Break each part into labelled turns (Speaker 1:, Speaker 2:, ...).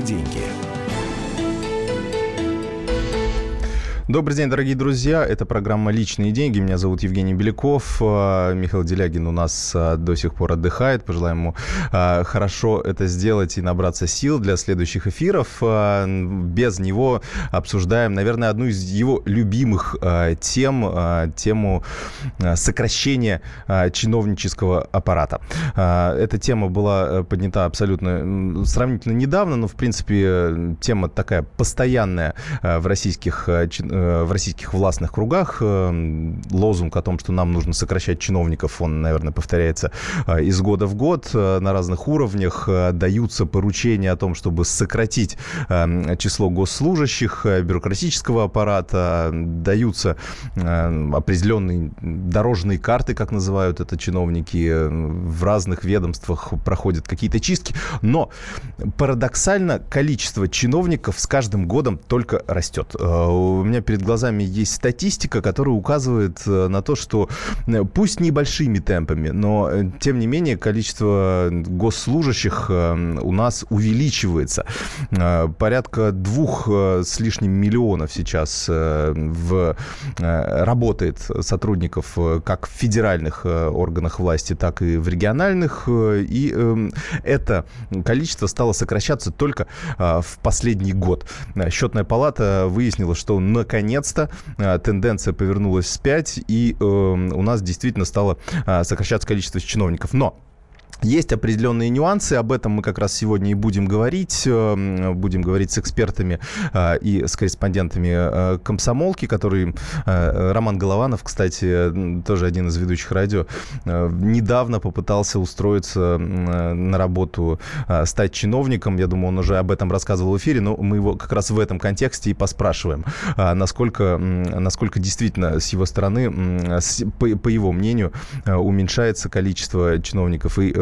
Speaker 1: Деньги.
Speaker 2: Добрый день, дорогие друзья. Это программа «Личные деньги». Меня зовут Евгений Беляков. А, Михаил Делягин у нас а, до сих пор отдыхает. Пожелаем ему а, хорошо это сделать и набраться сил для следующих эфиров. Без него обсуждаем, наверное, одну из его любимых тем, тему сокращения чиновнического аппарата. Эта тема была поднята абсолютно сравнительно недавно, но, в принципе, тема такая постоянная в российских Э, в российских властных кругах. Э, лозунг о том, что нам нужно сокращать чиновников, он, наверное, повторяется э, из года в год на разных уровнях. Даются поручения о том, чтобы сократить число госслужащих, бюрократического аппарата. Даются определенные дорожные карты, как называют это чиновники. В разных ведомствах проходят какие-то чистки. Но парадоксально количество чиновников с каждым годом только растет. У меня перед глазами есть статистика, которая указывает э, на то, что э, пусть небольшими темпами, но э, тем не менее количество госслужащих у нас увеличивается. Порядка двух с лишним миллионов сейчас в, работает сотрудников как в федеральных органах власти, так и в региональных. И эм, это количество стало сокращаться только в последний год. Счетная палата выяснила, что наконец наконец-то а, тенденция повернулась вспять, и э, у нас действительно стало а, сокращаться количество чиновников. Но есть определенные нюансы, об этом мы как раз сегодня и будем говорить. Э, будем говорить с экспертами э, и с корреспондентами э, комсомолки, который Роман Голованов, кстати, тоже один из ведущих радио, недавно попытался устроиться на работу, стать чиновником. Я думаю, он уже об этом рассказывал в эфире, но мы его как раз в этом контексте и поспрашиваем, насколько, насколько действительно с его стороны, по его мнению, уменьшается количество чиновников и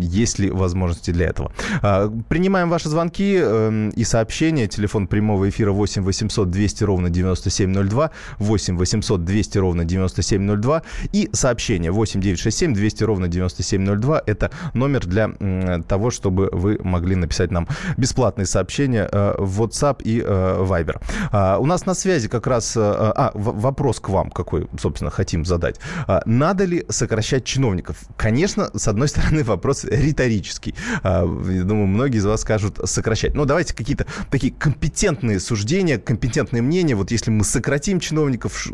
Speaker 2: есть ли возможности для этого. А, принимаем ваши звонки э, и сообщения. Телефон прямого эфира 8 800 200 ровно 9702, 8 800 200 ровно 9702 и сообщение 8 967 200 ровно 9702. Это номер для того, чтобы вы могли написать нам бесплатные сообщения э, в WhatsApp и Viber. А, у нас на связи как раз... А, вопрос к вам, какой, собственно, хотим задать. А, надо ли сокращать чиновников? Конечно, с одной стороны, вопрос риторический. А, я думаю, многие из вас скажут сокращать. Но давайте какие-то такие компетентные суждения, компетентные мнения. Вот если мы сократим чиновников,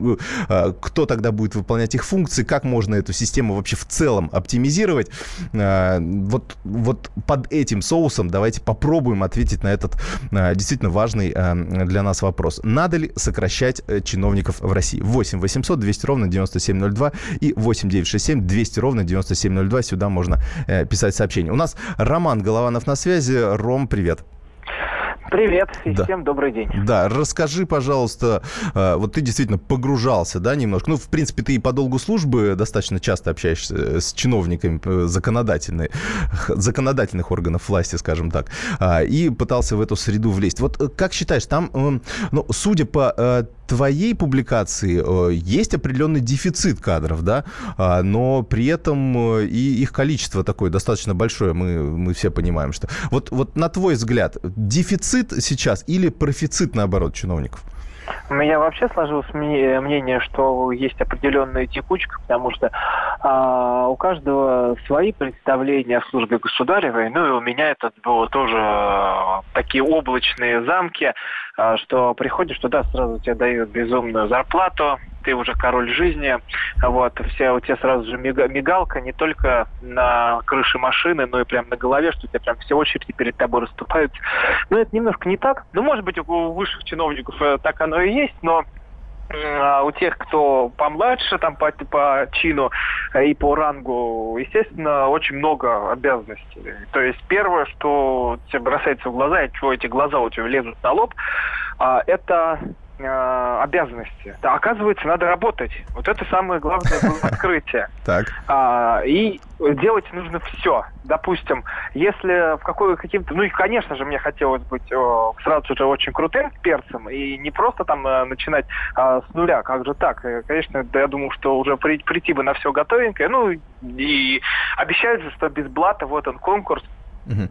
Speaker 2: а, кто тогда будет выполнять их функции, как можно эту систему вообще в целом оптимизировать? А, вот, вот под этим соусом давайте попробуем ответить на этот действительно важный для нас вопрос. Надо ли сокращать э, чиновников в России? 8 800 200 ровно 9702 и 8 967 200 ровно 9702. Сюда можно Э, писать сообщение. У нас Роман Голованов на связи. Ром, привет.
Speaker 3: Привет и да. всем добрый день.
Speaker 2: Да, расскажи, пожалуйста, э, вот ты действительно погружался, да, немножко. Ну, в принципе, ты и по долгу службы достаточно часто общаешься с чиновниками э, законодательной, законодательных органов власти, скажем так, а, и пытался в эту среду влезть. Вот как считаешь, там, ну, судя по твоей публикации э, есть определенный дефицит кадров, да, а, но при этом э, и их количество такое достаточно большое, мы, мы все понимаем, что... Вот, вот на твой взгляд, дефицит сейчас или профицит, наоборот, чиновников?
Speaker 3: У меня вообще сложилось мнение, что есть определенная текучка, потому что а, у каждого свои представления о службе государевой. Ну и у меня это было тоже а, такие облачные замки, а, что приходишь туда, сразу тебе дают безумную зарплату, ты уже король жизни, вот, все, у тебя сразу же мигалка не только на крыше машины, но и прямо на голове, что у тебя прям все очереди перед тобой расступают. Но это немножко не так. Ну, может быть, у высших чиновников э, так оно и есть, но а у тех, кто помладше, там по, по чину и по рангу, естественно, очень много обязанностей. То есть первое, что тебе бросается в глаза, и чего эти глаза у тебя лезут на лоб, а, это э, обязанности. Да, оказывается, надо работать. Вот это самое главное открытие.
Speaker 2: Так.
Speaker 3: А, и делать нужно все. Допустим, если в какой каким-то... Ну и, конечно же, мне хотелось быть о, сразу же очень крутым перцем и не просто там э, начинать а, с нуля. Как же так? И, конечно, да, я думаю, что уже при, прийти бы на все готовенькое. Ну и обещают же, что без блата вот он конкурс Угу.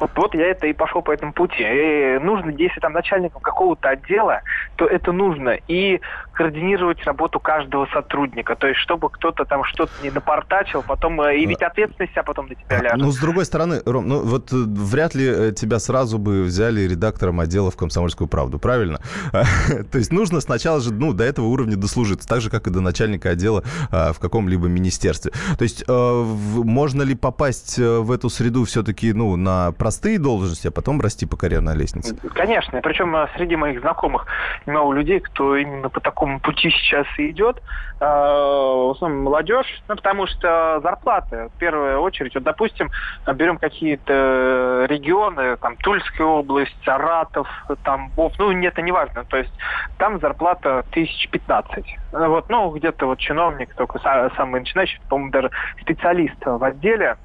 Speaker 3: Вот, вот я это и пошел по этому пути. И нужно, если там начальником какого-то отдела, то это нужно. И координировать работу каждого сотрудника. То есть, чтобы кто-то там что-то не напортачил, потом э, и ведь ответственность а потом на тебя ляжет.
Speaker 2: Ну, с другой стороны, Ром, ну вот э, вряд ли э, тебя сразу бы взяли редактором отдела в «Комсомольскую правду», правильно? То есть нужно сначала же, ну, до этого уровня дослужиться, так же, как и до начальника отдела в каком-либо министерстве. То есть можно ли попасть в эту среду все-таки, ну, на простые должности, а потом расти по карьерной лестнице?
Speaker 3: Конечно, причем среди моих знакомых немало людей, кто именно по такому такому пути сейчас и идет, э, в основном молодежь, ну, потому что зарплаты, в первую очередь, вот, допустим, берем какие-то регионы, там, Тульская область, Саратов, Тамбов, ну, нет, это не важно, то есть там зарплата тысяч пятнадцать. Вот, ну, где-то вот чиновник, только самый начинающий, по-моему, даже специалист в отделе,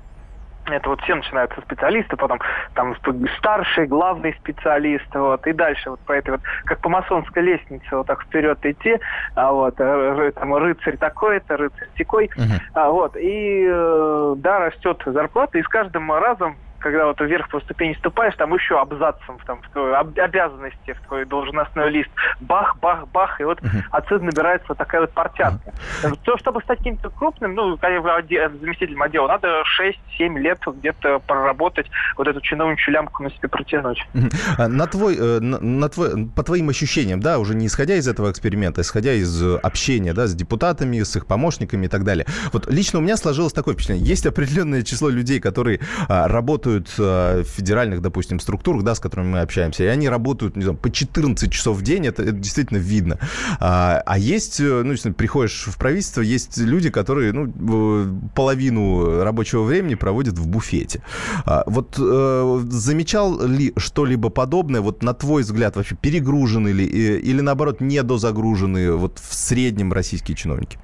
Speaker 3: это вот все начинаются специалисты, потом там старший, главный специалист, вот, и дальше вот по этой вот, как по масонской лестнице, вот так вперед идти, а вот, э, там рыцарь такой-то, рыцарь такой, uh-huh. а вот, и, э, да, растет зарплата, и с каждым разом когда вот вверх по ступени ступаешь, там еще абзацем там, в твою об, обязанности, в твой должностной лист. Бах, бах, бах, и вот uh-huh. отсюда набирается такая вот портянка. Uh-huh. То, чтобы стать каким-то крупным, ну, заместителем отдела, надо 6-7 лет где-то проработать, вот эту чиновничью лямку на себе протянуть.
Speaker 2: Uh-huh. На твой, э, на, на твой, по твоим ощущениям, да, уже не исходя из этого эксперимента, а исходя из общения, да, с депутатами, с их помощниками и так далее. Вот лично у меня сложилось такое впечатление. Есть определенное число людей, которые а, работают работают э, в федеральных, допустим, структурах, да, с которыми мы общаемся, и они работают, не знаю, по 14 часов в день, это, это действительно видно. А, а есть, э, ну, приходишь в правительство, есть люди, которые, ну, половину рабочего времени проводят в буфете. А, вот э, замечал ли что-либо подобное, вот на твой взгляд, вообще перегружены ли, или наоборот, недозагружены вот в среднем российские чиновники?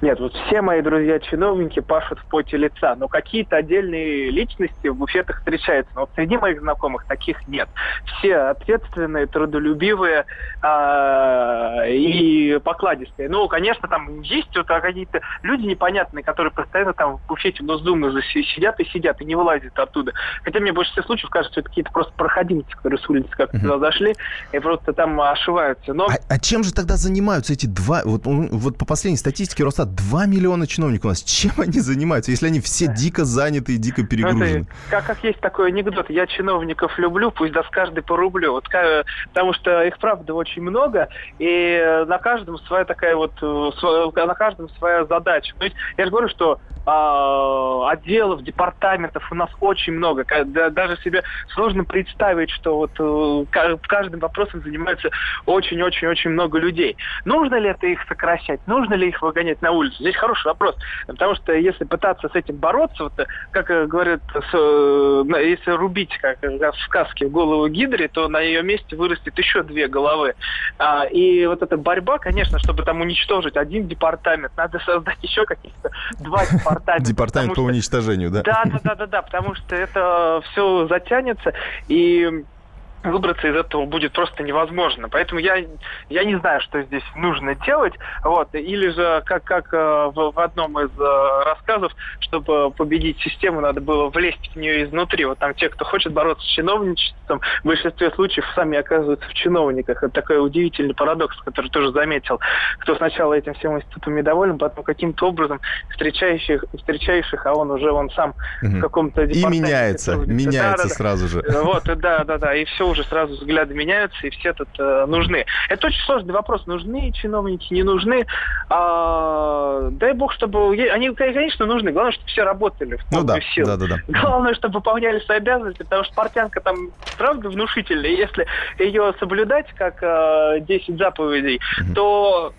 Speaker 3: Нет, вот все мои друзья-чиновники пашут в поте лица, но какие-то отдельные личности в буфетах встречаются. Но вот среди моих знакомых таких нет. Все ответственные, трудолюбивые э, и покладистые. Ну, конечно, там есть вот какие-то люди непонятные, которые постоянно там в буфете Госдумы сидят и сидят, и не вылазят оттуда. Хотя мне больше всех случаев кажется, что это какие-то просто проходимцы, которые с улицы как-то туда зашли и просто там ошиваются. Но...
Speaker 2: А, а чем же тогда занимаются эти два... Вот, вот по последней статистике Росстат 2 миллиона чиновников у нас. Чем они занимаются, если они все дико заняты и дико перегружены? Это,
Speaker 3: как, как есть такой анекдот. Я чиновников люблю, пусть даст каждый по рублю. Вот, потому что их, правда, очень много, и на каждом своя такая вот, на каждом своя задача. То есть я же говорю, что а, отделов, департаментов у нас очень много. Даже себе сложно представить, что вот э, каждым вопросом занимается очень-очень-очень много людей. Нужно ли это их сокращать? Нужно ли их выгонять на улицу? Здесь хороший вопрос. Потому что если пытаться с этим бороться, вот, как э, говорят, с, э, если рубить, как в сказке, голову гидре, то на ее месте вырастет еще две головы. А, и вот эта борьба, конечно, чтобы там уничтожить один департамент, надо создать еще каких-то два департамента
Speaker 2: департамент. Департамент по уничтожению, да?
Speaker 3: Да, да, да, да, да, потому что это все затянется, и выбраться из этого будет просто невозможно. Поэтому я, я не знаю, что здесь нужно делать. Вот. Или же, как, как э, в, в одном из э, рассказов, чтобы победить систему, надо было влезть в нее изнутри. Вот там те, кто хочет бороться с чиновничеством, в большинстве случаев сами оказываются в чиновниках. Это такой удивительный парадокс, который тоже заметил. Кто сначала этим всем институтом недоволен, потом каким-то образом встречающих, встречающих, а он уже он сам угу. в каком-то
Speaker 2: И меняется, меняется да, сразу же.
Speaker 3: Вот, да, да, да. И все уже сразу взгляды меняются, и все тут э, нужны. Это очень сложный вопрос. Нужны чиновники, не нужны. А, дай бог, чтобы... Они, конечно, нужны. Главное, чтобы все работали в
Speaker 2: ну, да,
Speaker 3: силу.
Speaker 2: Да, да, да.
Speaker 3: Главное, чтобы выполняли свои обязанности, потому что портянка там, правда, внушительная. Если ее соблюдать, как э, 10 заповедей, mm-hmm. то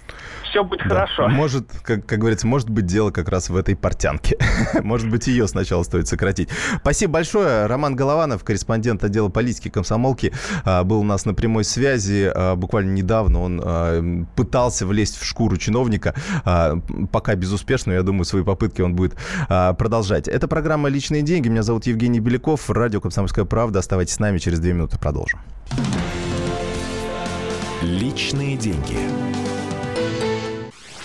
Speaker 3: все будет да. хорошо.
Speaker 2: Может, как, как говорится, может быть дело как раз в этой портянке. может быть, ее сначала стоит сократить. Спасибо большое. Роман Голованов, корреспондент отдела политики комсомолки, а, был у нас на прямой связи. А, буквально недавно он а, пытался влезть в шкуру чиновника. Пока безуспешно. Я думаю, свои попытки он будет продолжать. Это программа «Личные деньги». Меня зовут Евгений Беляков. Радио «Комсомольская правда». Оставайтесь с нами. Через две минуты продолжим.
Speaker 1: Личные деньги.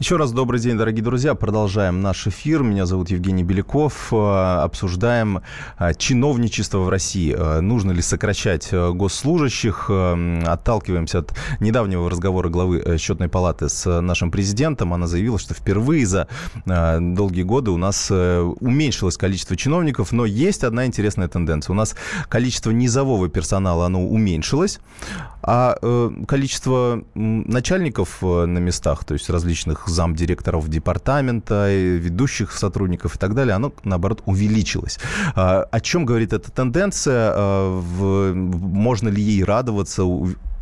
Speaker 2: Еще раз добрый день, дорогие друзья. Продолжаем наш эфир. Меня зовут Евгений Беляков. Э, обсуждаем э, чиновничество в России. Э, нужно ли сокращать госслужащих? Отталкиваемся от недавнего разговора главы счетной палаты с нашим президентом. Она заявила, что впервые за долгие годы у нас уменьшилось количество чиновников, но есть одна интересная тенденция. У нас количество низового персонала, оно уменьшилось, а количество начальников на местах, то есть различных замдиректоров департамента, ведущих сотрудников и так далее, оно, наоборот, увеличилось. А, о чем говорит эта тенденция? А, можно ли ей радоваться?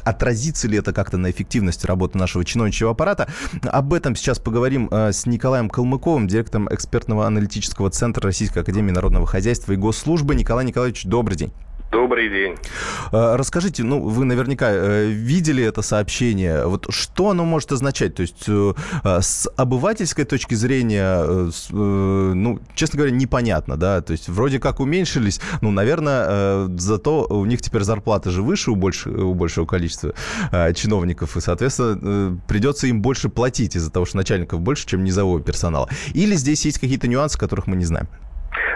Speaker 2: отразится ли это как-то на эффективности работы нашего чиновничьего аппарата. Об этом сейчас поговорим а, с Николаем Калмыковым, директором экспертного аналитического центра Российской Академии Народного Хозяйства и Госслужбы. Николай Николаевич, добрый день.
Speaker 4: Добрый день.
Speaker 2: А, расскажите, ну, вы наверняка э, видели это сообщение. Вот что оно может означать? То есть э, с обывательской точки зрения, э, ну, честно говоря, непонятно, да? То есть вроде как уменьшились, ну, наверное, зато у них теперь зарплаты же выше у, больше, у большего количества чиновников, и, соответственно, придется им больше платить из-за того, что начальников больше, чем низового персонала. Или здесь есть какие-то нюансы, которых мы не знаем?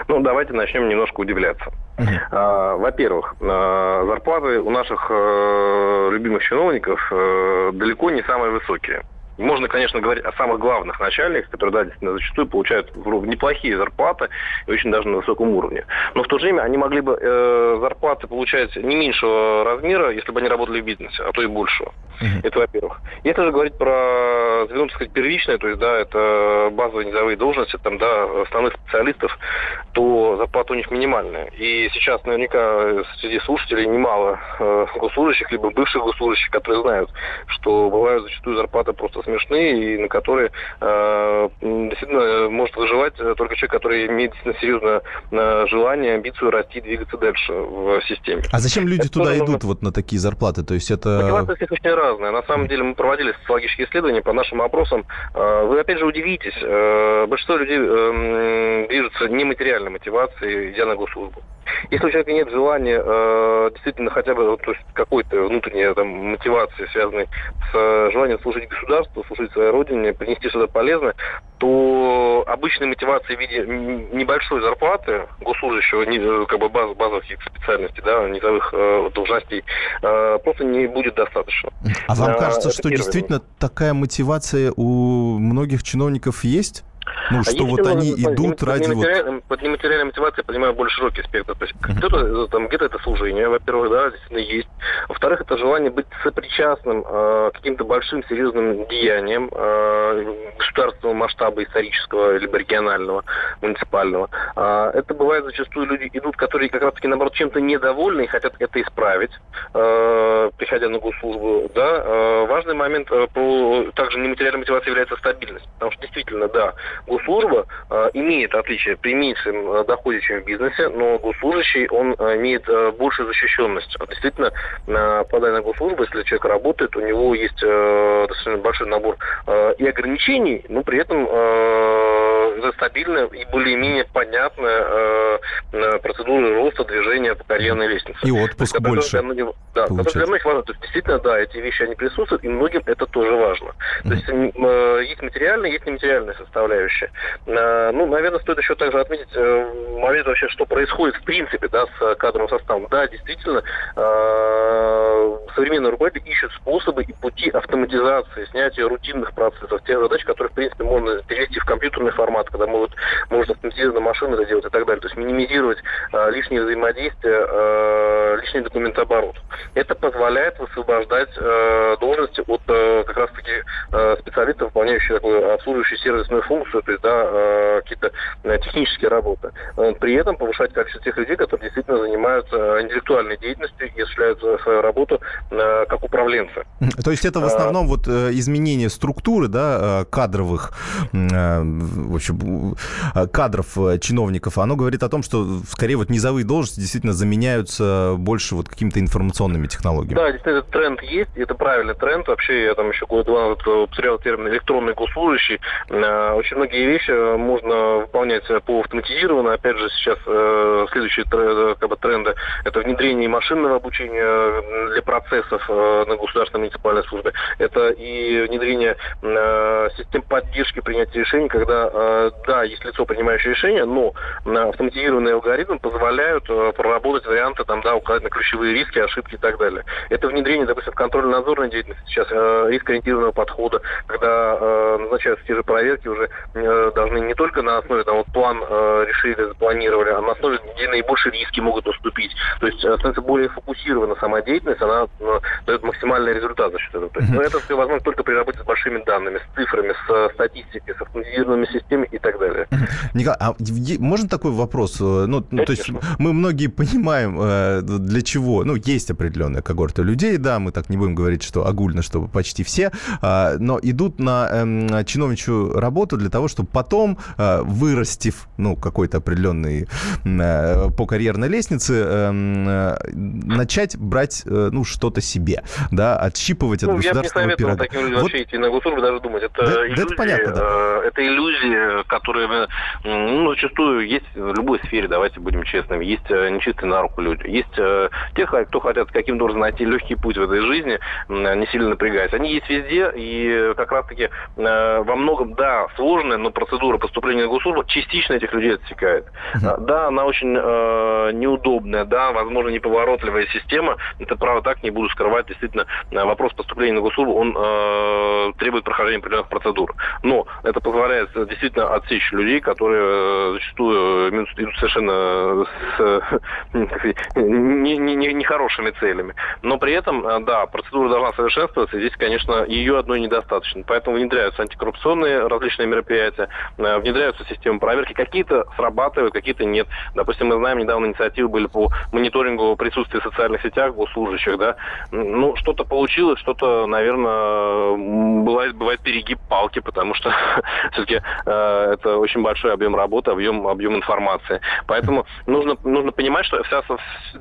Speaker 4: Ну, давайте начнем немножко удивляться. Uh-huh. Во-первых, а, зарплаты у наших э, любимых чиновников э, далеко не самые высокие. Можно, конечно, говорить о самых главных начальниках, которые, да, действительно, зачастую получают неплохие зарплаты и очень даже на высоком уровне. Но в то же время они могли бы э, зарплаты получать не меньшего размера, если бы они работали в бизнесе, а то и большего. Uh-huh. Это во-первых. Если же говорить про, так сказать, первичное, то есть, да, это базовые низовые должности, там, да, основных специалистов, то зарплата у них минимальная. И сейчас наверняка среди слушателей немало э, госслужащих, либо бывших госслужащих, которые знают, что бывают зачастую зарплаты просто смешные и на которые э, действительно может выживать только человек, который имеет действительно серьезное э, желание, амбицию расти, двигаться дальше в системе.
Speaker 2: А зачем люди это туда идут нужно... вот на такие зарплаты? То есть это...
Speaker 4: Мотивация всех очень разная. На самом деле мы проводили социологические исследования по нашим опросам. Э, вы опять же удивитесь, э, большинство людей э, движется нематериальной мотивацией, идя на госслужбу. Если у человека нет желания э, действительно хотя бы то есть какой-то внутренней там, мотивации, связанной с э, желанием служить государству, служить своей родине, принести что-то полезное, то обычной мотивации в виде небольшой зарплаты госслужащего, не, э, как бы баз, базовых специальностей, да, низовых э, должностей, э, просто не будет достаточно.
Speaker 2: А вам кажется, что действительно такая мотивация у многих чиновников есть? Ну, а что вот они идут под ради...
Speaker 4: Нематериальной, вот... Под нематериальной мотивацией я понимаю больше широкий спектр. То есть uh-huh. кто-то, там, где-то это служение, во-первых, да, действительно есть. Во-вторых, это желание быть сопричастным э, каким-то большим серьезным деянием э, государственного масштаба исторического, либо регионального, муниципального. Э, это бывает зачастую люди идут, которые как раз-таки, наоборот, чем-то недовольны и хотят это исправить, э, приходя на госслужбу. Да? Э, важный момент э, по также нематериальной мотивацией является стабильность. Потому что действительно, да, госслужба э, имеет отличие при меньшем э, доходе, чем в бизнесе, но госслужащий, он э, имеет э, большую защищенность. Действительно, э, подая на госслужбу, если человек работает, у него есть э, достаточно большой набор э, и ограничений, но при этом э, это стабильная и более-менее понятная э, э, процедура роста движения по карьерной лестнице.
Speaker 2: И отпуск есть, больше. Для многих,
Speaker 4: да, для многих важно. То есть, действительно, да, эти вещи, они присутствуют, и многим это тоже важно. Mm-hmm. То есть, э, есть материальная, есть нематериальная составляющая составляющая. Э, ну, наверное, стоит еще также отметить э, момент вообще, что происходит в принципе да, с кадровым составом. Да, действительно, э, современные руководители ищут способы и пути автоматизации, снятия рутинных процессов, тех задач, которые, в принципе, можно перевести в компьютерный формат, когда могут, может автоматизированно машины это делать и так далее. То есть минимизировать лишние взаимодействия, лишний документооборот. Это позволяет высвобождать должности от как раз-таки специалистов, выполняющих такую обслуживающую сервисную функцию, то есть да, э, какие-то э, технические работы. Э, при этом повышать качество тех людей, которые действительно занимаются интеллектуальной деятельностью и осуществляют свою работу как управленцы.
Speaker 2: То есть это в основном вот изменение структуры, да, кадровых, в общем, кадров чиновников, оно говорит о том, что скорее вот низовые должности действительно заменяются больше вот какими-то информационными технологиями.
Speaker 4: Да, действительно, этот тренд есть, это правильный тренд. Вообще, я там еще год два назад употреблял термин электронный госслужащий. Очень многие вещи можно выполнять по автоматизированно. Опять же, сейчас следующие как бы, тренды – это внедрение машинного обучения для процессов на государственной муниципальной службе. Это и внедрение систем поддержки принятия решений, когда, да, есть лицо, принимающее решение, но автоматизированные алгоритмы позволяют проработать варианты, там, да, указать на ключевые риски, ошибки и так далее. Это внедрение, допустим, контрольно-надзорной деятельности сейчас рискоориентированного подхода, когда назначаются те же проверки, уже должны не только на основе там, вот, план решили, запланировали, а на основе, где наибольшие риски могут наступить. То есть становится более фокусирована сама деятельность, она ну, дает максимальный результат за счет этого. То есть, но это все возможно только при работе с большими данными, с цифрами, с статистикой, с автоматизированными системами и так далее.
Speaker 2: Николай, а можно такой вопрос? Ну, ну то есть мы многие понимаем, э, для чего, ну, есть определенная когорта людей, да, мы так не будем говорить, что огульно, что почти все, а, но идут на эм, чиновничью работу для того, чтобы потом, э, вырастив, ну, какой-то определенный э, по карьерной лестнице, эм, начать брать, ну, что-то себе, да, отщипывать от ну, государственного
Speaker 4: я бы не советовал таким людям вот... вообще идти на госслужбу, даже думать. Это да, иллюзии, это понятно, да. Это иллюзии, которые, ну, зачастую есть в любой сфере, давайте будем честными. Есть нечистые на руку люди. Есть те, кто хотят каким-то образом найти легкий путь в этой жизни, не сильно напрягаясь. Они есть везде, и как раз-таки во многом, да, сложная, но процедура поступления на госслужбу частично этих людей отсекает. Uh-huh. Да, она очень э, неудобная, да, возможно, неповоротливая система. Это право так, не буду скрывать. Действительно, вопрос поступления на госслужбу, он э, требует прохождения определенных процедур. Но это позволяет действительно отсечь людей, которые зачастую идут совершенно с, не, не, не, нехорошими целями. Но при этом, э, да, процедура должна совершенствоваться, и здесь, конечно, ее одной недостаточно. Поэтому внедряются антикоррупционные различные мероприятия, э, внедряются системы проверки. Какие-то срабатывают, какие-то нет. Допустим, мы знаем, недавно инициативы были по мониторингу присутствия в социальных сетях госслужащих, да. Ну, что-то получилось, что-то, наверное, бывает, бывает перегиб палки, потому что все-таки э, это очень большой объем работы, объем, объем информации. Поэтому нужно, нужно понимать, что вся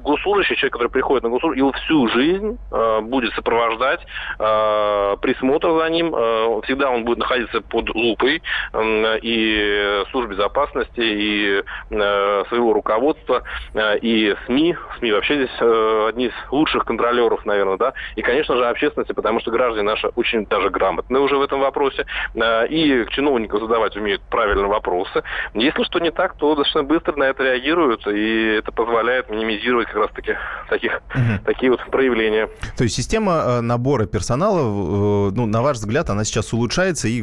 Speaker 4: госслужащий, человек, который приходит на госслужбу, его всю жизнь э, будет сопровождать э, присмотр за ним. Э, всегда он будет находиться под лупой э, и служб безопасности, и э, своего руководства, э, и СМИ. СМИ вообще здесь э, одни из лучших контролеров, наверное, да. И, конечно же, общественности, потому что граждане наши очень даже грамотны уже в этом вопросе. Э, и к чиновникам задавать умеют правильные вопросы. Если что не так, то достаточно быстро на это реагируют, и это позволяет минимизировать как раз-таки таких, угу. такие вот проявления.
Speaker 2: То есть система э, набора персонала, э, ну, на ваш взгляд, она сейчас улучшается, и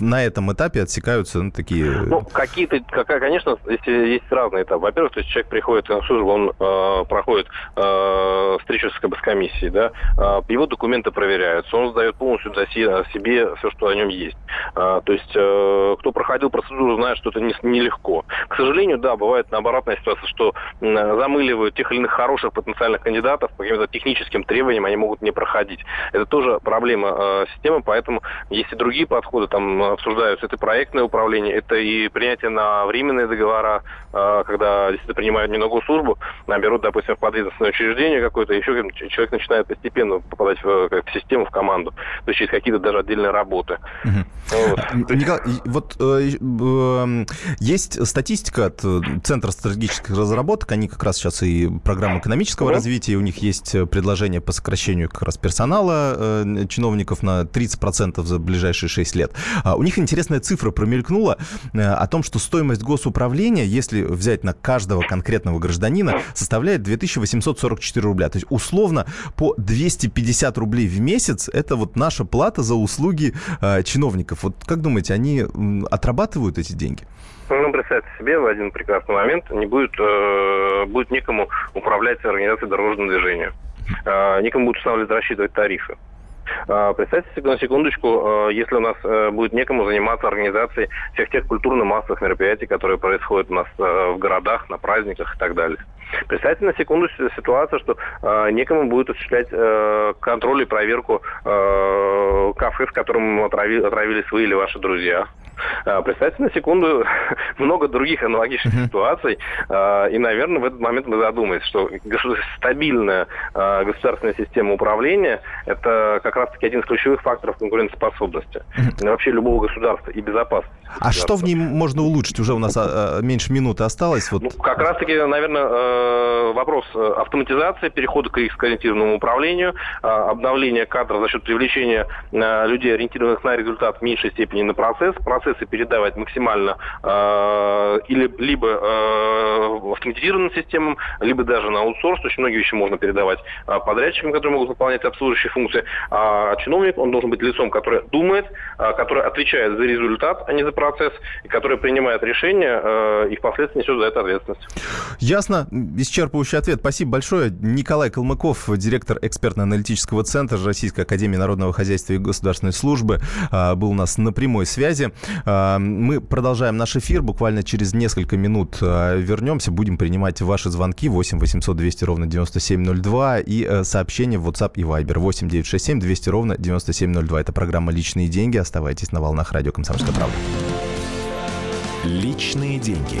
Speaker 2: на этом этапе отсекаются ну, такие...
Speaker 4: Ну, какие-то, конечно, есть, есть разные этапы. Во-первых, то есть человек приходит на службу, он э, проходит э, встречу с, с комиссией, да, э, его документы проверяются, он сдает полностью за себе все, что о нем есть. Э, то есть, э, кто проходил процедуру, знает, что это нелегко. Не К сожалению, да, бывает обратная ситуация, что э, замыливают тех или иных хороших потенциальных кандидатов по каким-то техническим требованиям, они могут не проходить. Это тоже проблема э, системы, поэтому есть и другие подходы, там обсуждаются. Это проектное управление, это и принятие на временные договора, э, когда действительно принимают не на госслужбу, а берут, допустим, в подведомственное учреждение какое-то, еще человек начинает постепенно попадать в, в систему, в команду, то есть через какие-то даже отдельные работы.
Speaker 2: Вот. Николай, вот э, э, есть статистика от Центра стратегических разработок, они как раз сейчас и программа экономического развития, у них есть предложение по сокращению как раз персонала э, чиновников на 30% за ближайшие 6 лет. А у них интересная цифра промелькнула э, о том, что стоимость госуправления, если взять на каждого конкретного гражданина, составляет 2844 рубля. То есть условно по 250 рублей в месяц это вот наша плата за услуги э, чиновников. Вот как думаете, они отрабатывают эти деньги?
Speaker 4: Ну, представьте себе, в один прекрасный момент не будет, э, будет некому управлять организацией дорожного движения. Э, некому будет устанавливать, рассчитывать тарифы. Представьте на секундочку, если у нас будет некому заниматься организацией всех тех культурно-массовых мероприятий, которые происходят у нас в городах, на праздниках и так далее. Представьте на секунду ситуацию, что э, некому будет осуществлять э, контроль и проверку э, кафе, в котором отравили, отравились вы или ваши друзья. А, представьте на секунду много других аналогичных uh-huh. ситуаций, а, и, наверное, в этот момент мы задумаемся, что стабильная а, государственная система управления – это как раз-таки один из ключевых факторов конкурентоспособности uh-huh. вообще любого государства и безопасности.
Speaker 2: А что в ней можно улучшить? Уже у нас меньше минуты осталось. Вот. Ну,
Speaker 4: как раз-таки, наверное, вопрос автоматизации, перехода к рискоориентированному управлению, обновления кадров за счет привлечения людей, ориентированных на результат в меньшей степени на процесс процессы передавать максимально э, или либо э, автоматизированным системам, либо даже на аутсорс. Очень многие вещи можно передавать э, подрядчикам, которые могут выполнять обслуживающие функции. А чиновник, он должен быть лицом, которое думает, э, которое отвечает за результат, а не за процесс, и которое принимает решения э, и впоследствии несет за это ответственность.
Speaker 2: Ясно. Исчерпывающий ответ. Спасибо большое. Николай Калмыков, директор экспертно-аналитического центра Российской Академии Народного Хозяйства и Государственной Службы, был у нас на прямой связи. А, мы продолжаем наш эфир. Буквально через несколько минут а, вернемся. Будем принимать ваши звонки 8 800 200 ровно 9702 и э, сообщения в WhatsApp и Viber 8 967 200 ровно 9702. Это программа «Личные деньги». Оставайтесь на волнах радио «Комсомольская правда».
Speaker 1: Личные деньги.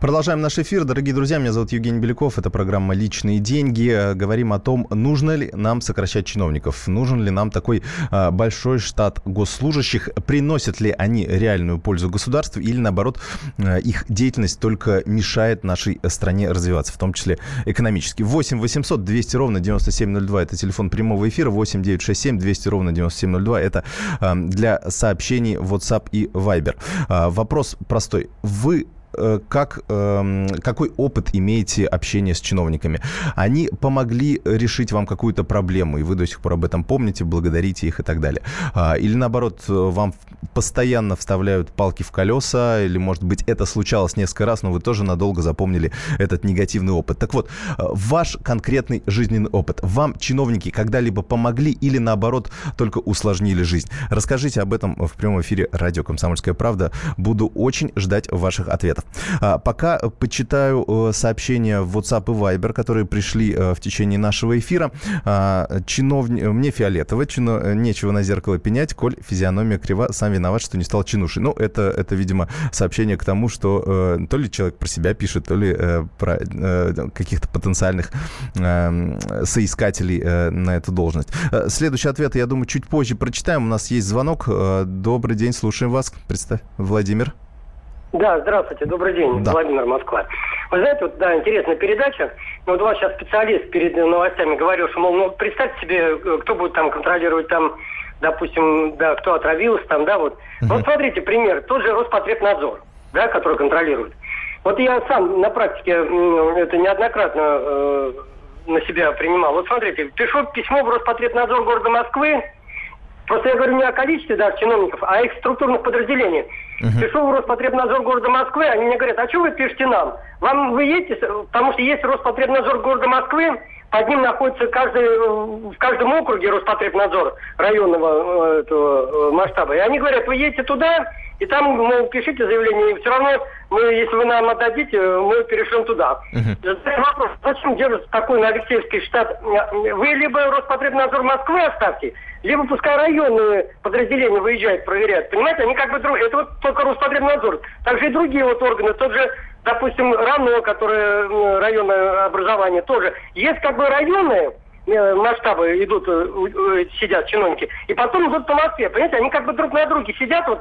Speaker 2: Продолжаем наш эфир. Дорогие друзья, меня зовут Евгений Беляков. Это программа «Личные деньги». Говорим о том, нужно ли нам сокращать чиновников. Нужен ли нам такой а, большой штат госслужащих. Приносят ли они реальную пользу государству или, наоборот, а, их деятельность только мешает нашей стране развиваться, в том числе экономически. 8 800 200 ровно 9702 – это телефон прямого эфира. 8 967 200 ровно 9702 – это а, для сообщений WhatsApp и Viber. Вопрос простой. Вы как, эм, какой опыт имеете общения с чиновниками? Они помогли решить вам какую-то проблему, и вы до сих пор об этом помните, благодарите их и так далее. А, или наоборот, вам постоянно вставляют палки в колеса, или, может быть, это случалось несколько раз, но вы тоже надолго запомнили этот негативный опыт. Так вот, э, ваш конкретный жизненный опыт. Вам чиновники когда-либо помогли или, наоборот, только усложнили жизнь? Расскажите об этом в прямом эфире радио «Комсомольская правда». Буду очень ждать ваших ответов ответов. А, пока почитаю э, сообщения в WhatsApp и Viber, которые пришли э, в течение нашего эфира. А, чиновни... Мне фиолетово, чино... нечего на зеркало пенять, коль физиономия крива, сам виноват, что не стал чинушей. Ну, это, это видимо, сообщение к тому, что э, то ли человек про себя пишет, то ли про каких-то потенциальных эм, соискателей на эту должность. Следующий ответ, я думаю, чуть позже прочитаем. У нас есть звонок. Добрый день, слушаем вас. Представь, Владимир.
Speaker 5: Да, здравствуйте, добрый день, да. Владимир Москва. Вы знаете, вот, да, интересная передача. Ну, вот у вас сейчас специалист перед новостями говорил, что, мол, ну, представьте себе, э, кто будет там контролировать там, допустим, да, кто отравился там, да, вот. Угу. Вот смотрите, пример, тот же Роспотребнадзор, да, который контролирует. Вот я сам на практике это неоднократно э, на себя принимал. Вот смотрите, пишу письмо в Роспотребнадзор города Москвы, Просто я говорю не о количестве да, чиновников, а о их структурных подразделениях. Uh-huh. Пришел в Роспотребнадзор города Москвы, они мне говорят, а что вы пишете нам? Вам вы едете, потому что есть Роспотребнадзор города Москвы, под ним находится каждый, в каждом округе Роспотребнадзор районного э, этого э, масштаба. И они говорят, вы едете туда, и там, мол, пишите заявление, и все равно, мы, если вы нам отдадите, мы перешлем туда. Uh-huh. Вопрос, зачем держать такой новосельский штат? Вы либо Роспотребнадзор Москвы оставьте, либо пускай районные подразделения выезжают, проверяют. Понимаете, они как бы друг... Это вот только Роспотребнадзор. Также и другие вот органы, тот же, допустим, РАНО, которое районное образование тоже. Есть как бы районные э, масштабы идут, э, сидят чиновники, и потом идут по Москве. Понимаете, они как бы друг на друге сидят, вот,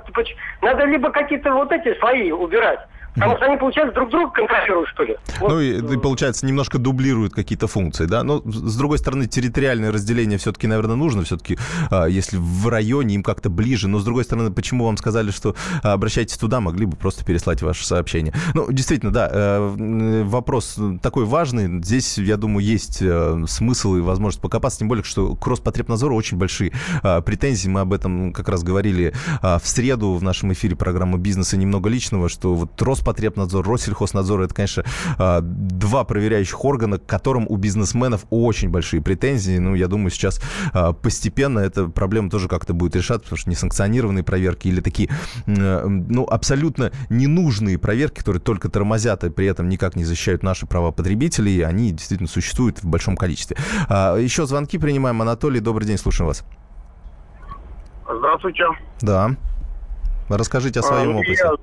Speaker 5: надо либо какие-то вот эти свои убирать, Потому что они, получается, друг друга контролируют, что ли.
Speaker 2: Вот. Ну, и, и, получается, немножко дублируют какие-то функции, да? Но, с другой стороны, территориальное разделение все-таки, наверное, нужно. Все-таки, а, если в районе им как-то ближе. Но, с другой стороны, почему вам сказали, что а, обращайтесь туда, могли бы просто переслать ваше сообщение? Ну, действительно, да, э, вопрос такой важный. Здесь, я думаю, есть э, смысл и возможность покопаться. Тем более, что к Роспотребнадзору очень большие а, претензии. Мы об этом как раз говорили в среду в нашем эфире программы «Бизнес и немного личного», что вот Роспотребнадзор Роспотребнадзор, Россельхознадзор, это, конечно, а, два проверяющих органа, к которым у бизнесменов очень большие претензии. Ну, я думаю, сейчас а, постепенно эта проблема тоже как-то будет решаться, потому что несанкционированные проверки или такие, ну, абсолютно ненужные проверки, которые только тормозят и при этом никак не защищают наши права потребителей, они действительно существуют в большом количестве. А, еще звонки принимаем. Анатолий, добрый день, слушаем вас.
Speaker 6: Здравствуйте.
Speaker 2: Да. Расскажите о своем опыте. Я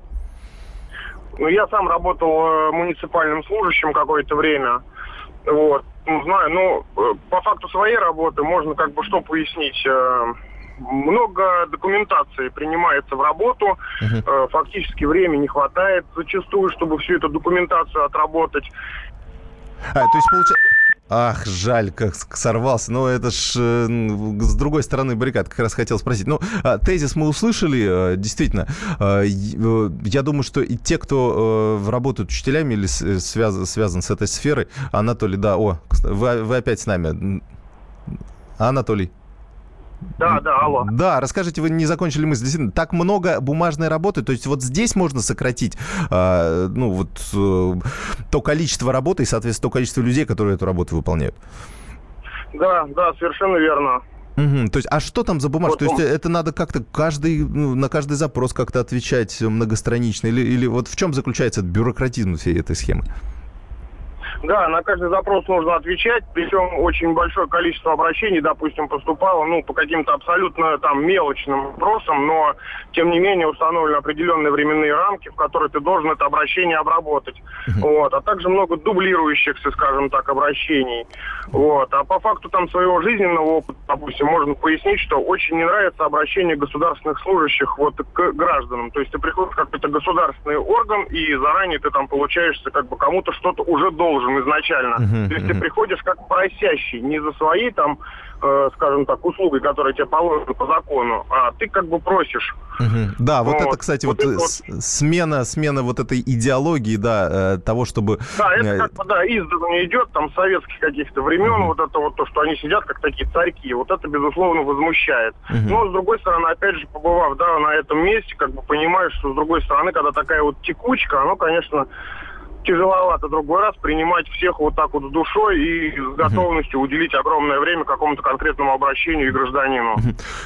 Speaker 6: ну, я сам работал э, муниципальным служащим какое-то время. Вот. Ну, знаю, ну, э, по факту своей работы можно как бы что пояснить. Э, много документации принимается в работу, uh-huh. фактически времени не хватает зачастую, чтобы всю эту документацию отработать.
Speaker 2: А, то есть получается... Ах, жаль, как сорвался. Но это ж э, с другой стороны баррикад. Как раз хотел спросить. Ну, а, тезис мы услышали. Э, действительно, э, я думаю, что и те, кто работают учителями или связан, связан с этой сферой, Анатолий, да, о, вы, вы опять с нами. Анатолий.
Speaker 6: Да, да, алло.
Speaker 2: Да, расскажите, вы не закончили мысль. Действительно, так много бумажной работы, то есть вот здесь можно сократить, э, ну, вот э, то количество работы и, соответственно, то количество людей, которые эту работу выполняют.
Speaker 6: Да, да, совершенно верно.
Speaker 2: Угу, то есть, а что там за бумажка? Вот, то есть, это надо как-то каждый, ну, на каждый запрос как-то отвечать многостранично? Или, или вот в чем заключается бюрократизм всей этой схемы?
Speaker 6: Да, на каждый запрос нужно отвечать, причем очень большое количество обращений, допустим, поступало, ну, по каким-то абсолютно там мелочным вопросам, но, тем не менее, установлены определенные временные рамки, в которые ты должен это обращение обработать. Вот, а также много дублирующихся, скажем так, обращений. Вот, а по факту там своего жизненного опыта, допустим, можно пояснить, что очень не нравится обращение государственных служащих вот к гражданам. То есть ты приходишь в какой-то государственный орган, и заранее ты там получаешься как бы кому-то что-то уже должен должен изначально. Uh-huh, То есть uh-huh. ты приходишь как просящий, не за свои там, э, скажем так, услуги, которые тебе положены по закону, а ты как бы просишь.
Speaker 2: Uh-huh. Да, вот, вот это, кстати, вот, вот, вот смена, смена вот этой идеологии, да, э, того, чтобы...
Speaker 6: Да, это э, как бы, да, издавна идет, там, советских каких-то времен, uh-huh. вот это вот то, что они сидят как такие царьки, вот это, безусловно, возмущает. Uh-huh. Но, с другой стороны, опять же, побывав, да, на этом месте, как бы понимаешь, что, с другой стороны, когда такая вот текучка, оно, конечно, тяжеловато другой раз принимать всех вот так вот с душой и с готовностью уделить огромное время какому-то конкретному обращению и гражданину.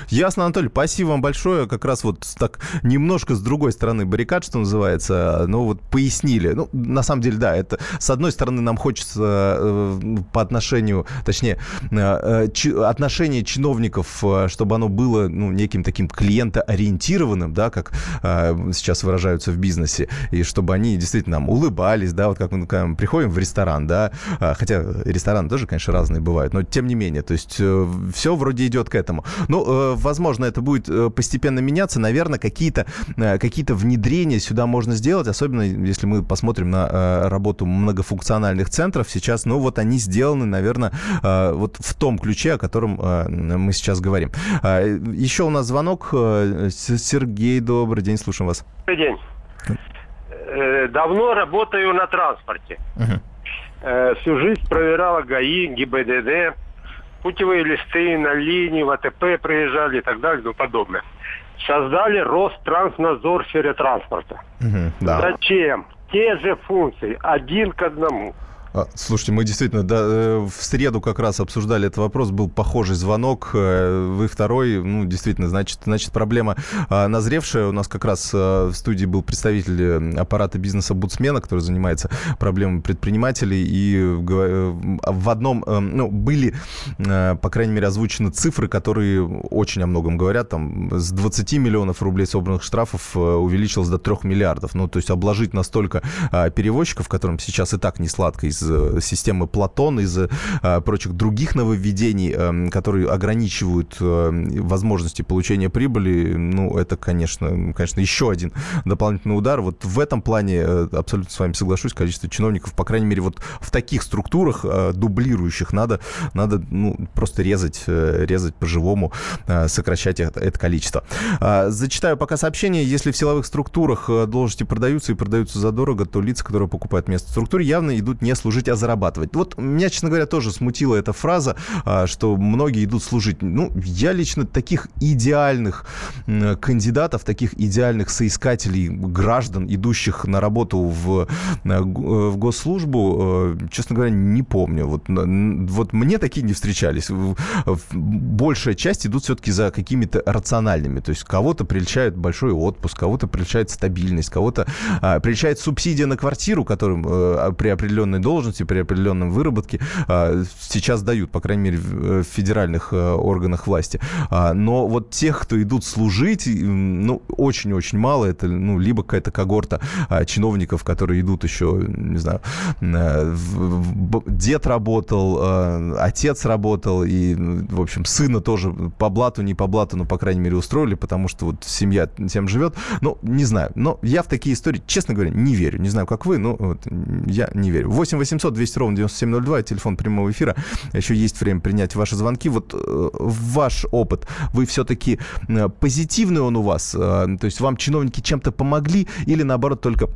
Speaker 2: Ясно, Анатолий, спасибо вам большое. Как раз вот так немножко с другой стороны баррикад, что называется, ну вот пояснили. Ну, на самом деле, да, это с одной стороны нам хочется э, по отношению, точнее, э, ч, отношение чиновников, э, чтобы оно было ну, неким таким клиентоориентированным, да, как э, сейчас выражаются в бизнесе, и чтобы они действительно нам улыбались, есть, да, вот как мы когда приходим в ресторан, да, а, хотя рестораны тоже, конечно, разные бывают, но тем не менее, то есть э, все вроде идет к этому. Ну, э, возможно, это будет э, постепенно меняться, наверное, какие-то какие внедрения сюда можно сделать, особенно если мы посмотрим на работу многофункциональных центров сейчас, ну, вот они сделаны, наверное, вот в том ключе, о котором мы сейчас говорим. А, Еще у нас звонок. Сергей, добрый день, слушаем вас.
Speaker 7: Добрый день. Э, давно работаю на транспорте. Uh-huh. всю жизнь проверяла ГАИ, ГИБДД, путевые листы на линии, в АТП приезжали и так далее и тому подобное. Создали Ространснадзор сфере транспорта. Uh-huh, да. Зачем? Те же функции, один к одному.
Speaker 2: А, слушайте, мы действительно да, э, в среду как раз обсуждали этот вопрос, был похожий звонок, э, вы второй, ну, действительно, значит, значит проблема а, назревшая. У нас как раз э, в студии был представитель аппарата бизнеса-бутсмена, который занимается проблемами предпринимателей, и в одном, ну, были, по крайней мере, озвучены цифры, которые очень о многом говорят, там, с 20 миллионов рублей собранных штрафов увеличилось до 3 миллиардов, ну, то есть обложить настолько а, перевозчиков, которым сейчас и так не сладко из системы Платон, из прочих других нововведений, которые ограничивают возможности получения прибыли, ну, это, конечно, конечно, еще один дополнительный удар. Вот в этом плане абсолютно с вами соглашусь, количество чиновников, по крайней мере, вот в таких структурах дублирующих надо, надо ну, просто резать, резать по-живому, сокращать это, это количество. Зачитаю пока сообщение. Если в силовых структурах должности продаются и продаются задорого, то лица, которые покупают место в структуре, явно идут не служить, а зарабатывать. Вот меня, честно говоря, тоже смутила эта фраза, а, что многие идут служить. Ну, я лично таких идеальных кандидатов, таких идеальных соискателей, граждан, идущих на работу в, в госслужбу, э, честно говоря, не помню. Вот, вот мне такие не встречались. Большая часть идут все-таки за какими-то рациональными. То есть кого-то приличает большой отпуск, кого-то приличает стабильность, кого-то а, приличает субсидия на квартиру, которым а, при определенной должности, при определенном выработке а, сейчас дают, по крайней мере, в федеральных а, органах власти. А, но вот тех, кто идут служить, ну, очень-очень мало. Это, ну, либо какая-то когорта а, чиновников, которые идут еще, не знаю, а, дед работал, отец работал, и, в общем, сына тоже по блату, не по блату, но, по крайней мере, устроили, потому что вот семья тем живет. Ну, не знаю. Но я в такие истории, честно говоря, не верю. Не знаю, как вы, но вот, я не верю. 8 800 200 ровно 9702, телефон прямого эфира. Еще есть время принять ваши звонки. Вот э, ваш опыт, вы все-таки э, позитивный он у вас? Э, то есть вам чиновники чем-то помогли или, наоборот, только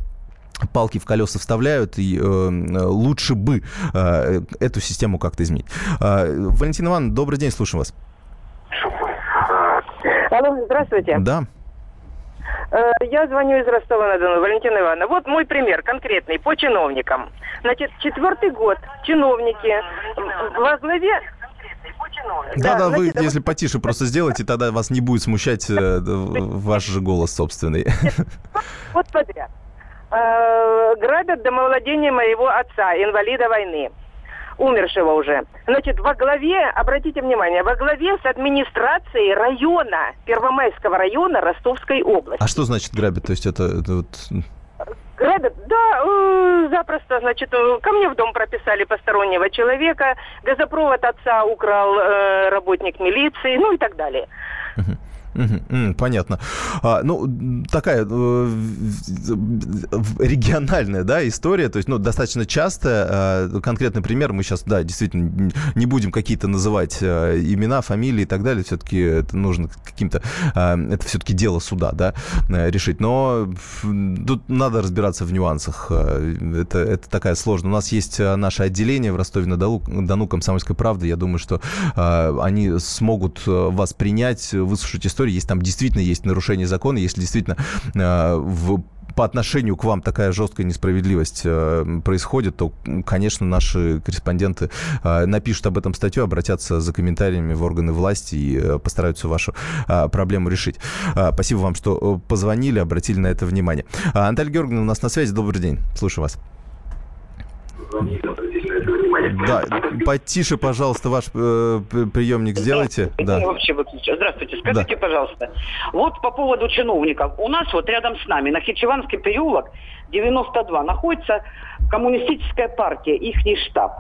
Speaker 2: палки в колеса вставляют, и э, лучше бы э, эту систему как-то изменить. Э, Валентина Ивановна, добрый день, слушаем вас.
Speaker 8: Алло, здравствуйте.
Speaker 2: Да.
Speaker 8: Э, я звоню из Ростова-на-Дону, Валентина Ивановна. Вот мой пример конкретный по чиновникам. Значит, четвертый год чиновники во главе
Speaker 2: да, да, вы, если потише просто сделайте, тогда вас не будет смущать э, ваш же голос собственный.
Speaker 8: Вот подряд. Э, грабят домовладение моего отца, инвалида войны умершего уже. Значит, во главе, обратите внимание, во главе с администрацией района, Первомайского района Ростовской области.
Speaker 2: А что значит грабят? То есть это, это вот...
Speaker 8: Грабят? Да, э, запросто, значит, э, ко мне в дом прописали постороннего человека, газопровод отца украл э, работник милиции, ну и так далее.
Speaker 2: Понятно. А, ну, такая э, региональная, да, история, то есть, ну, достаточно часто, э, конкретный пример, мы сейчас, да, действительно не будем какие-то называть э, имена, фамилии и так далее, все-таки это нужно каким-то, э, это все-таки дело суда, да, э, решить, но тут надо разбираться в нюансах, это, это такая сложная. У нас есть наше отделение в Ростове-на-Дону, Дону, Комсомольской правды, я думаю, что они смогут вас принять, выслушать историю, истории, если там действительно есть нарушение закона, если действительно э, в по отношению к вам такая жесткая несправедливость э, происходит, то, конечно, наши корреспонденты э, напишут об этом статью, обратятся за комментариями в органы власти и э, постараются вашу э, проблему решить. Э, спасибо вам, что э, позвонили, обратили на это внимание. Анталь Георгиевна у нас на связи. Добрый день. Слушаю вас. Да, потише, пожалуйста, ваш э, приемник сделайте. Да.
Speaker 9: Вообще выключу. Здравствуйте, скажите, да. пожалуйста, вот по поводу чиновников. У нас вот рядом с нами, на Хичеванский переулок, 92, находится коммунистическая партия, их штаб.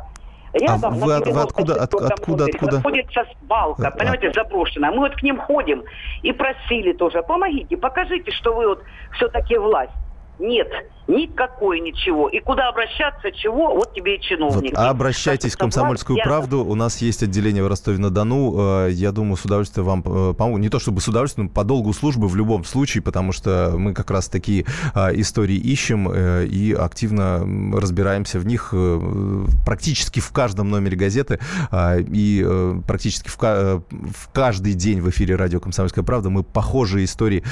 Speaker 2: Рядом, а вы, от, вы откуда, от, откуда, откуда?
Speaker 9: Находится свалка, а, понимаете, заброшенная. Мы вот к ним ходим и просили тоже, помогите, покажите, что вы вот все-таки власть. Нет, никакой ничего. И куда обращаться, чего, вот тебе и чиновник.
Speaker 2: Вот, а обращайтесь в «Комсомольскую власть, правду». У нас есть отделение в Ростове-на-Дону. Э, я думаю, с удовольствием вам э, помогу. Не то чтобы с удовольствием, но по долгу службы в любом случае, потому что мы как раз такие э, истории ищем и активно разбираемся в них практически в каждом номере газеты и практически в, в каждый день в эфире радио «Комсомольская правда» мы похожие истории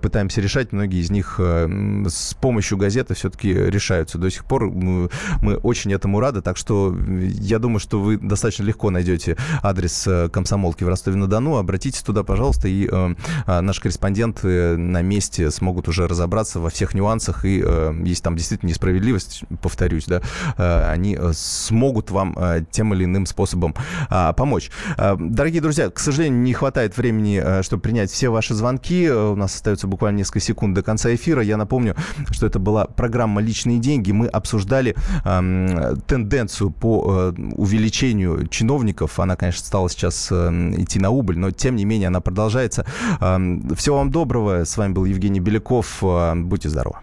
Speaker 2: пытаемся решать. Многие из них с помощью газет где-то все-таки решаются до сих пор. Мы, мы очень этому рады, так что я думаю, что вы достаточно легко найдете адрес э, комсомолки в Ростове-на-Дону. Обратитесь туда, пожалуйста, и э, а, наши корреспонденты на месте смогут уже разобраться во всех нюансах. И э, если там действительно несправедливость, повторюсь, да, э, они э, смогут вам э, тем или иным способом э, помочь. Э, дорогие друзья, к сожалению, не хватает времени, э, чтобы принять все ваши звонки. У нас остается буквально несколько секунд до конца эфира. Я напомню, что это была программа «Личные деньги». Мы обсуждали э, тенденцию по э, увеличению чиновников. Она, конечно, стала сейчас э, идти на убыль, но тем не менее она продолжается. Э, всего вам доброго. С вами был Евгений Беляков. Э, будьте здоровы.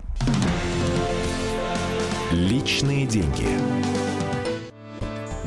Speaker 1: Личные деньги.